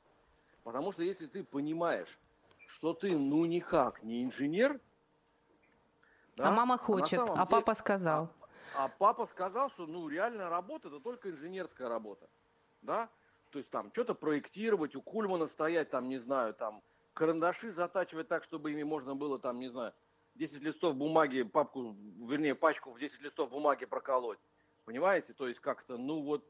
[SPEAKER 5] Потому что если ты понимаешь, что ты ну никак не инженер,
[SPEAKER 2] а
[SPEAKER 5] да,
[SPEAKER 2] мама
[SPEAKER 5] на
[SPEAKER 2] хочет,
[SPEAKER 5] самом
[SPEAKER 2] а
[SPEAKER 5] деле-
[SPEAKER 2] папа сказал.
[SPEAKER 5] а папа сказал, что ну реальная работа это только инженерская работа. Да? То есть там что-то проектировать, у Кульмана стоять, там, не знаю, там, карандаши затачивать так, чтобы ими можно было, там, не знаю, 10 листов бумаги, папку, вернее, пачку в 10 листов бумаги проколоть. Понимаете? То есть как-то, ну вот,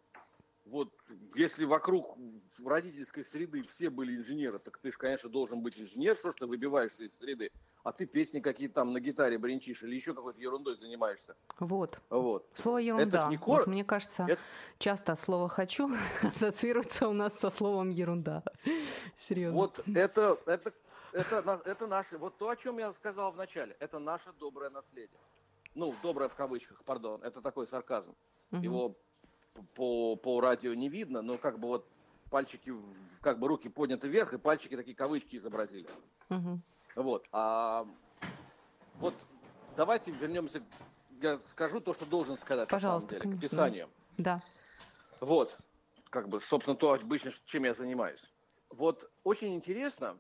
[SPEAKER 5] вот, если вокруг в родительской среды все были инженеры, так ты же, конечно, должен быть инженер, что ж ты выбиваешься из среды, а ты песни какие-то там на гитаре бренчишь или еще какой-то ерундой занимаешься.
[SPEAKER 2] Вот.
[SPEAKER 5] Вот.
[SPEAKER 2] Слово ерунда.
[SPEAKER 5] ж не кор-
[SPEAKER 2] Вот мне кажется,
[SPEAKER 5] Это-
[SPEAKER 2] часто слово хочу ассоциируется у нас со словом ерунда. Серьезно.
[SPEAKER 5] Вот это, это, это, это наше, вот то, о чем я сказал в начале, это наше доброе наследие. Ну, доброе в кавычках, пардон, это такой сарказм.
[SPEAKER 2] Мгм.
[SPEAKER 5] Его по, по радио не видно, но как бы вот пальчики, как бы руки подняты вверх, и пальчики такие кавычки изобразили.
[SPEAKER 2] Мгм.
[SPEAKER 5] Вот. А вот давайте вернемся, я скажу то, что должен сказать
[SPEAKER 2] Пожалуйста,
[SPEAKER 5] на самом деле, к. Писанию.
[SPEAKER 2] Да.
[SPEAKER 5] Вот, как бы, собственно, то обычно, чем я занимаюсь. Вот очень интересно,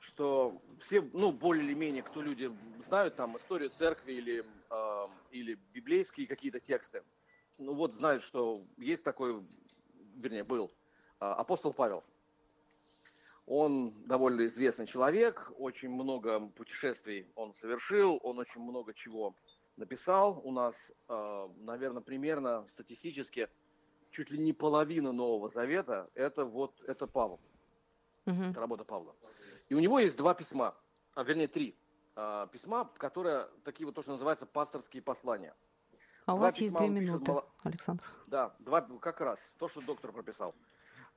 [SPEAKER 5] что все, ну, более или менее, кто люди знают там историю церкви или, э, или библейские какие-то тексты, ну вот знают, что есть такой, вернее, был э, апостол Павел. Он довольно известный человек, очень много путешествий он совершил, он очень много чего написал. У нас, э, наверное, примерно статистически чуть ли не половина Нового Завета – это вот это Павел.
[SPEAKER 2] Мгм.
[SPEAKER 5] Это работа Павла. И у него есть два письма, а вернее три а, письма, которые такие вот то, что называется пасторские послания.
[SPEAKER 2] А у вас есть две минуты,
[SPEAKER 5] мало-
[SPEAKER 2] Александр.
[SPEAKER 5] Да, два, как раз то, что доктор прописал.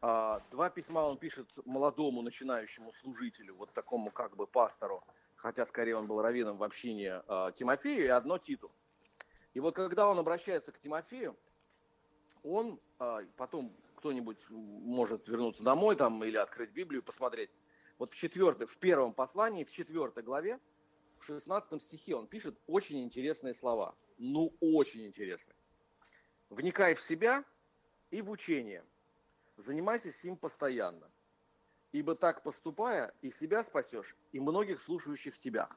[SPEAKER 5] А, два письма он пишет молодому начинающему служителю, вот такому как бы пастору, хотя скорее он был раввином в общине а, Тимофею, и одно Титу. И вот когда он обращается к Тимофею, он а, потом кто-нибудь может вернуться домой там или открыть Библию, посмотреть. Вот в четвертой, в первом послании, в четвертой главе, в 16 стихе он пишет очень интересные слова. Ну, очень интересные. Вникай в себя и в учение. Занимайся сим постоянно. Ибо так поступая, и себя спасешь, и многих слушающих тебя.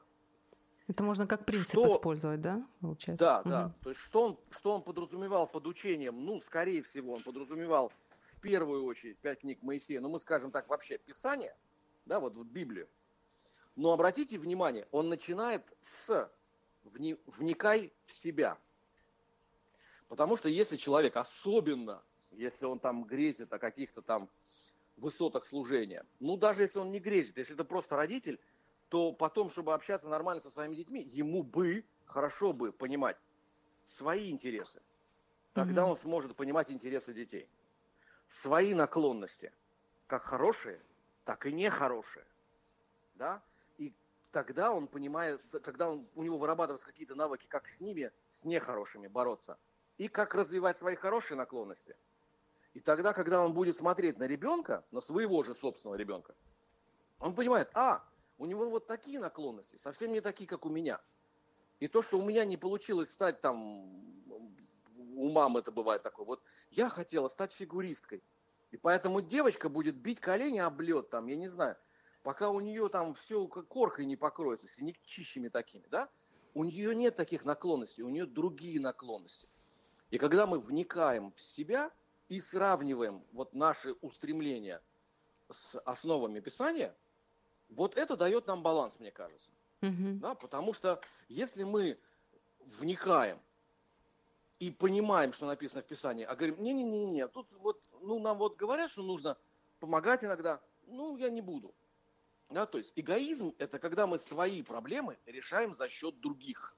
[SPEAKER 2] Это можно как принцип
[SPEAKER 5] Что-
[SPEAKER 2] использовать, да, получается?
[SPEAKER 5] Да,
[SPEAKER 2] Мгм.
[SPEAKER 5] да. То есть что он, что он подразумевал под учением? Ну, скорее всего, он подразумевал в первую очередь пять книг Моисея, ну, мы скажем так, вообще Писание, да, вот, вот Библию. Но обратите внимание, он начинает с вни- «вникай в себя». Потому что если человек, особенно если он там грезит о каких-то там высотах служения, ну, даже если он не грезит, если это просто родитель, то потом, чтобы общаться нормально со своими детьми, ему бы, хорошо бы понимать свои интересы. Тогда
[SPEAKER 2] Мгм.
[SPEAKER 5] он сможет понимать интересы детей. Свои наклонности, как хорошие, так и нехорошие. Да? И тогда он понимает, когда он, у него вырабатываются какие-то навыки, как с ними, с нехорошими бороться, и как развивать свои хорошие наклонности. И тогда, когда он будет смотреть на ребенка, на своего же собственного ребенка, он понимает, а, у него вот такие наклонности, совсем не такие, как у меня. И то, что у меня не получилось стать там, у мамы это бывает такое, вот я хотела стать фигуристкой. И поэтому девочка будет бить колени об лед, там, я не знаю, пока у нее там все коркой не покроется, синякчищами такими, да? У нее нет таких наклонностей, у нее другие наклонности. И когда мы вникаем в себя и сравниваем вот наши устремления с основами Писания, вот это дает нам баланс, мне кажется.
[SPEAKER 2] Мгм.
[SPEAKER 5] Да, потому что если мы вникаем и понимаем, что написано в Писании, а говорим, не-не-не, тут вот, ну, нам вот говорят, что нужно помогать иногда, ну, я не буду. Да, то есть эгоизм – это когда мы свои проблемы решаем за счет других.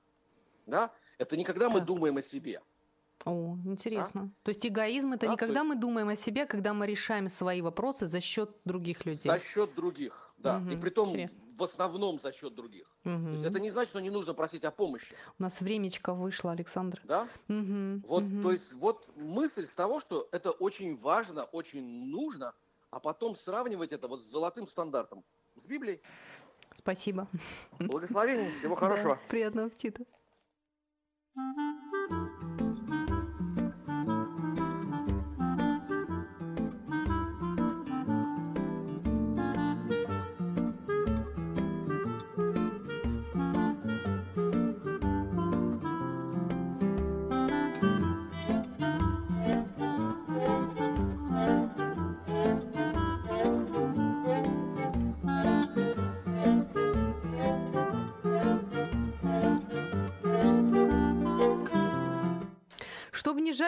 [SPEAKER 5] Да? Это не когда мы
[SPEAKER 2] Так.
[SPEAKER 5] думаем о себе.
[SPEAKER 2] О, интересно. То есть эгоизм это
[SPEAKER 5] Да,
[SPEAKER 2] не
[SPEAKER 5] то
[SPEAKER 2] когда мы думаем о себе, когда мы решаем свои вопросы за счет других людей.
[SPEAKER 5] За счет других, да. И
[SPEAKER 2] Мгм,
[SPEAKER 5] при том в основном за счет других. То
[SPEAKER 2] Мгм.
[SPEAKER 5] есть это не значит, что не нужно просить о помощи.
[SPEAKER 2] У нас времечко вышло, Александр.
[SPEAKER 5] Да?
[SPEAKER 2] Мгм,
[SPEAKER 5] Вот,
[SPEAKER 2] мгм.
[SPEAKER 5] то есть, вот мысль с того, что это очень важно, очень нужно, а потом сравнивать это вот с золотым стандартом. С Библией.
[SPEAKER 2] Спасибо.
[SPEAKER 5] Благословения, всего
[SPEAKER 2] Да,
[SPEAKER 5] хорошего.
[SPEAKER 2] приятного аппетита.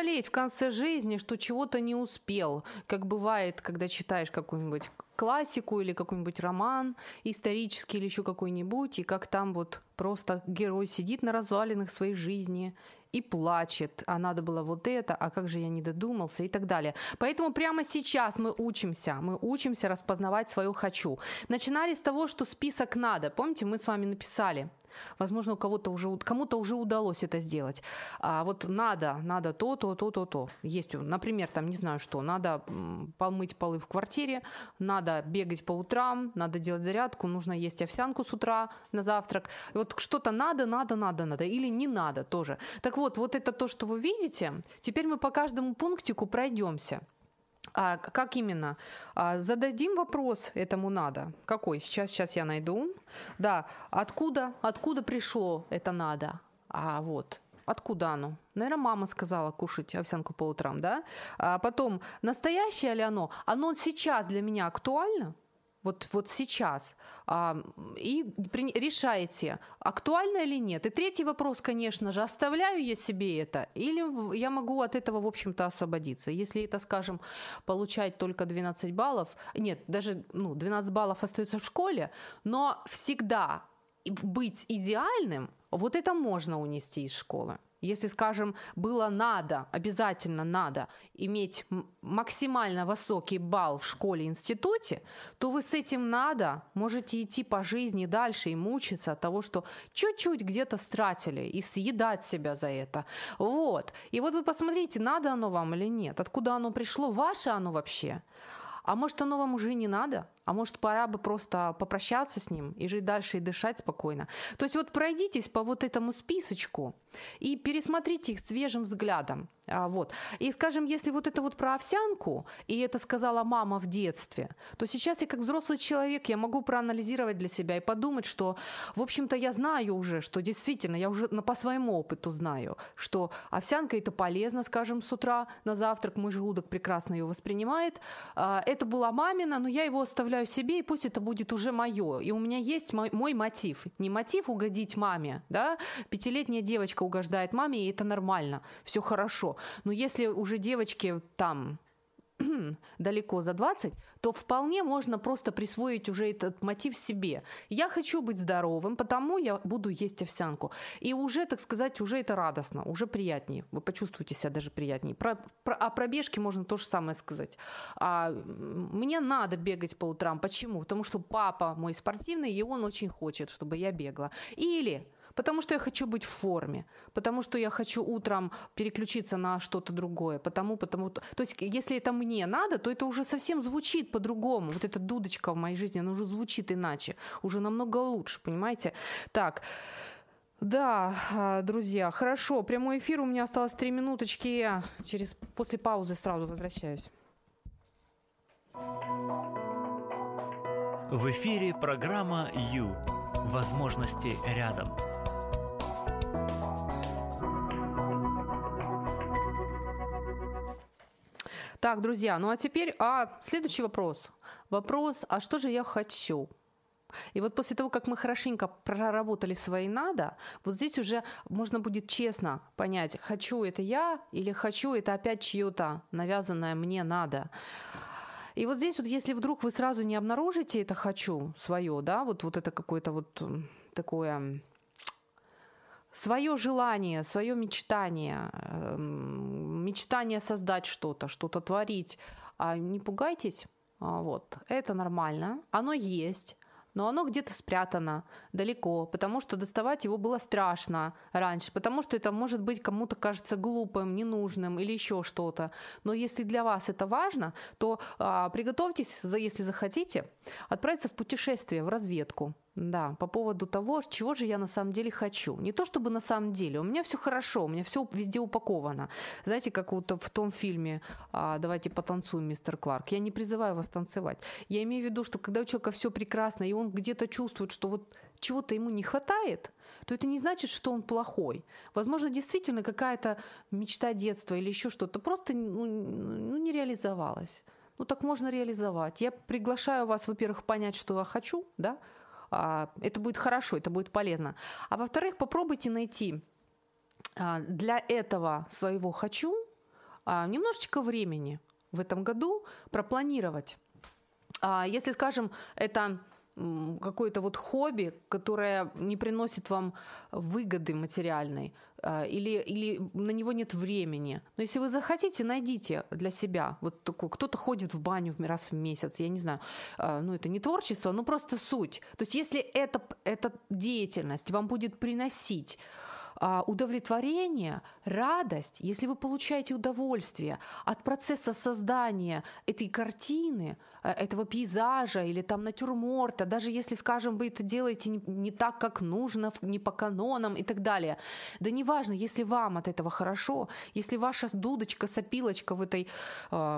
[SPEAKER 2] Жалеть в конце жизни, что чего-то не успел, как бывает, когда читаешь какую-нибудь классику или какой-нибудь роман исторический или еще какой-нибудь, и как там вот просто герой сидит на развалинах своей жизни и плачет, а надо было вот это, а как же я не додумался и так далее. Поэтому прямо сейчас мы учимся, мы учимся распознавать свое «хочу». Начинали с того, что список «надо». Помните, мы с вами написали, Возможно, у кого-то уже, кому-то уже удалось это сделать. А вот надо, надо то, то, то, то, то. Есть, например, там, не знаю что, надо помыть полы в квартире, надо бегать по утрам, надо делать зарядку, нужно есть овсянку с утра на завтрак. И вот что-то надо, надо, надо, надо. Или не надо тоже. Так вот, вот это то, что вы видите. Теперь мы по каждому пунктику пройдемся. А как именно? А, зададим вопрос этому надо. Какой? Сейчас, сейчас я найду. Да, откуда, откуда пришло это надо? А вот, откуда оно? Наверное, мама сказала кушать овсянку по утрам, да? А потом, настоящее ли оно? Оно сейчас для меня актуально? Вот, вот сейчас, а, и при, решаете, актуально или нет. И третий вопрос, конечно же, оставляю я себе это, или я могу от этого, в общем-то, освободиться. Если это, скажем, получать только 12 баллов, нет, даже ну, 12 баллов остается в школе, но всегда быть идеальным, вот это можно унести из школы. Если, скажем, было надо, обязательно надо иметь максимально высокий балл в школе, институте, то вы с этим надо можете идти по жизни дальше и мучиться от того, что чуть-чуть где-то стратили и съедать себя за это. Вот. И вот вы посмотрите, надо оно вам или нет, откуда оно пришло, ваше оно вообще. А может, оно вам уже не надо? А может, пора бы просто попрощаться с ним и жить дальше и дышать спокойно? То есть вот пройдитесь по вот этому списочку и пересмотрите их свежим взглядом. А, вот. И, скажем, если вот это вот про овсянку, и это сказала мама в детстве, то сейчас я как взрослый человек, я могу проанализировать для себя и подумать, что, в общем-то, я знаю уже, что действительно, я уже по своему опыту знаю, что овсянка это полезно, скажем, с утра на завтрак, мой желудок прекрасно ее воспринимает. А, это была мамина, но я его оставляю себе, и пусть это будет уже мое. И у меня есть мой, мой мотив. Не мотив угодить маме, да, пятилетняя девочка угождает маме, и это нормально, все хорошо. Но если уже девочки там далеко за 20, то вполне можно просто присвоить уже этот мотив себе. Я хочу быть здоровым, потому я буду есть овсянку. И уже, так сказать, уже это радостно, уже приятнее. Вы почувствуете себя даже приятнее. Про, про, о пробежке можно то же самое сказать. А, мне надо бегать по утрам. Почему? Потому что папа мой спортивный, и он очень хочет, чтобы я бегала. Или потому что я хочу быть в форме, потому что я хочу утром переключиться на что-то другое, потому, потому... То есть, если это мне надо, то это уже совсем звучит по-другому. Вот эта дудочка в моей жизни, она уже звучит иначе, уже намного лучше, понимаете? Так, да, а, друзья, хорошо. Прямой эфир у меня осталось три минуточки. Я через после паузы сразу возвращаюсь.
[SPEAKER 1] В эфире программа Ю. Возможности рядом.
[SPEAKER 2] Так, друзья, ну а теперь а, следующий вопрос. Вопрос, а что же я хочу? И вот после того, как мы хорошенько проработали свои надо, вот здесь уже можно будет честно понять, хочу это я или хочу это опять чье-то навязанное мне надо. И вот здесь вот, если вдруг вы сразу не обнаружите это хочу свое, да, вот, вот это какое-то вот такое свое желание, свое мечтание, эм, мечтание создать что-то, что-то творить, а не пугайтесь, а, вот, это нормально, оно есть, но оно где-то спрятано далеко, потому что доставать его было страшно раньше, потому что это может быть кому-то кажется глупым, ненужным или еще что-то. Но если для вас это важно, то а, приготовьтесь, если захотите, отправиться в путешествие, в разведку. Да, по поводу того, чего же я на самом деле хочу. Не то чтобы на самом деле, у меня все хорошо, у меня все везде упаковано. Знаете, как вот в том фильме а, «Давайте потанцуем, мистер Кларк». Я не призываю вас танцевать. Я имею в виду, что когда у человека все прекрасно, и он где-то чувствует, что вот чего-то ему не хватает, то это не значит, что он плохой. Возможно, действительно какая-то мечта детства или еще что-то просто ну, ну, не реализовалась. Ну так можно реализовать. Я приглашаю вас, во-первых, понять, что я хочу, да, это будет хорошо, это будет полезно. А во-вторых, попробуйте найти а, для этого своего «хочу» а, немножечко времени в этом году пропланировать. Если, скажем, это какое-то вот хобби, которое не приносит вам выгоды материальной, а, или, или на него нет времени. Но если вы захотите, найдите для себя. Вот такой, кто-то ходит в баню раз в месяц, я не знаю, а, ну это не творчество, но просто суть. То есть если эта, эта деятельность вам будет приносить удовлетворение, радость, если вы получаете удовольствие от процесса создания этой картины, э, этого пейзажа или там натюрморта, даже если, скажем, вы это делаете не так, как нужно, не по канонам и так далее. Да неважно, если вам от этого хорошо, если ваша дудочка, сопилочка в этой э,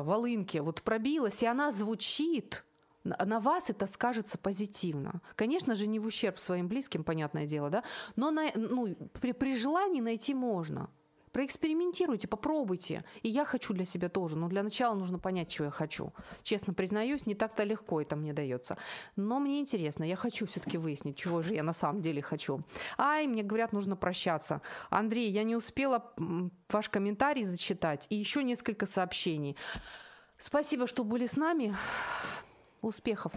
[SPEAKER 2] волынке вот пробилась, и она звучит, на вас это скажется позитивно. Конечно же, не в ущерб своим близким, понятное дело, да, но на, ну, при, при желании найти можно. проэкспериментируйте, попробуйте. И я хочу для себя тоже. Но для начала нужно понять, что я хочу. Честно признаюсь, не так-то легко это мне дается. Но мне интересно, я хочу все-таки выяснить, чего же я на самом деле хочу. Ай, мне говорят, нужно прощаться. Андрей, я не успела ваш комментарий зачитать и еще несколько сообщений. Спасибо, что были с нами. Успехов!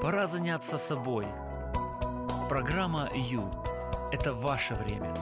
[SPEAKER 1] Пора заняться собой. Программа «Ю» – это ваше время.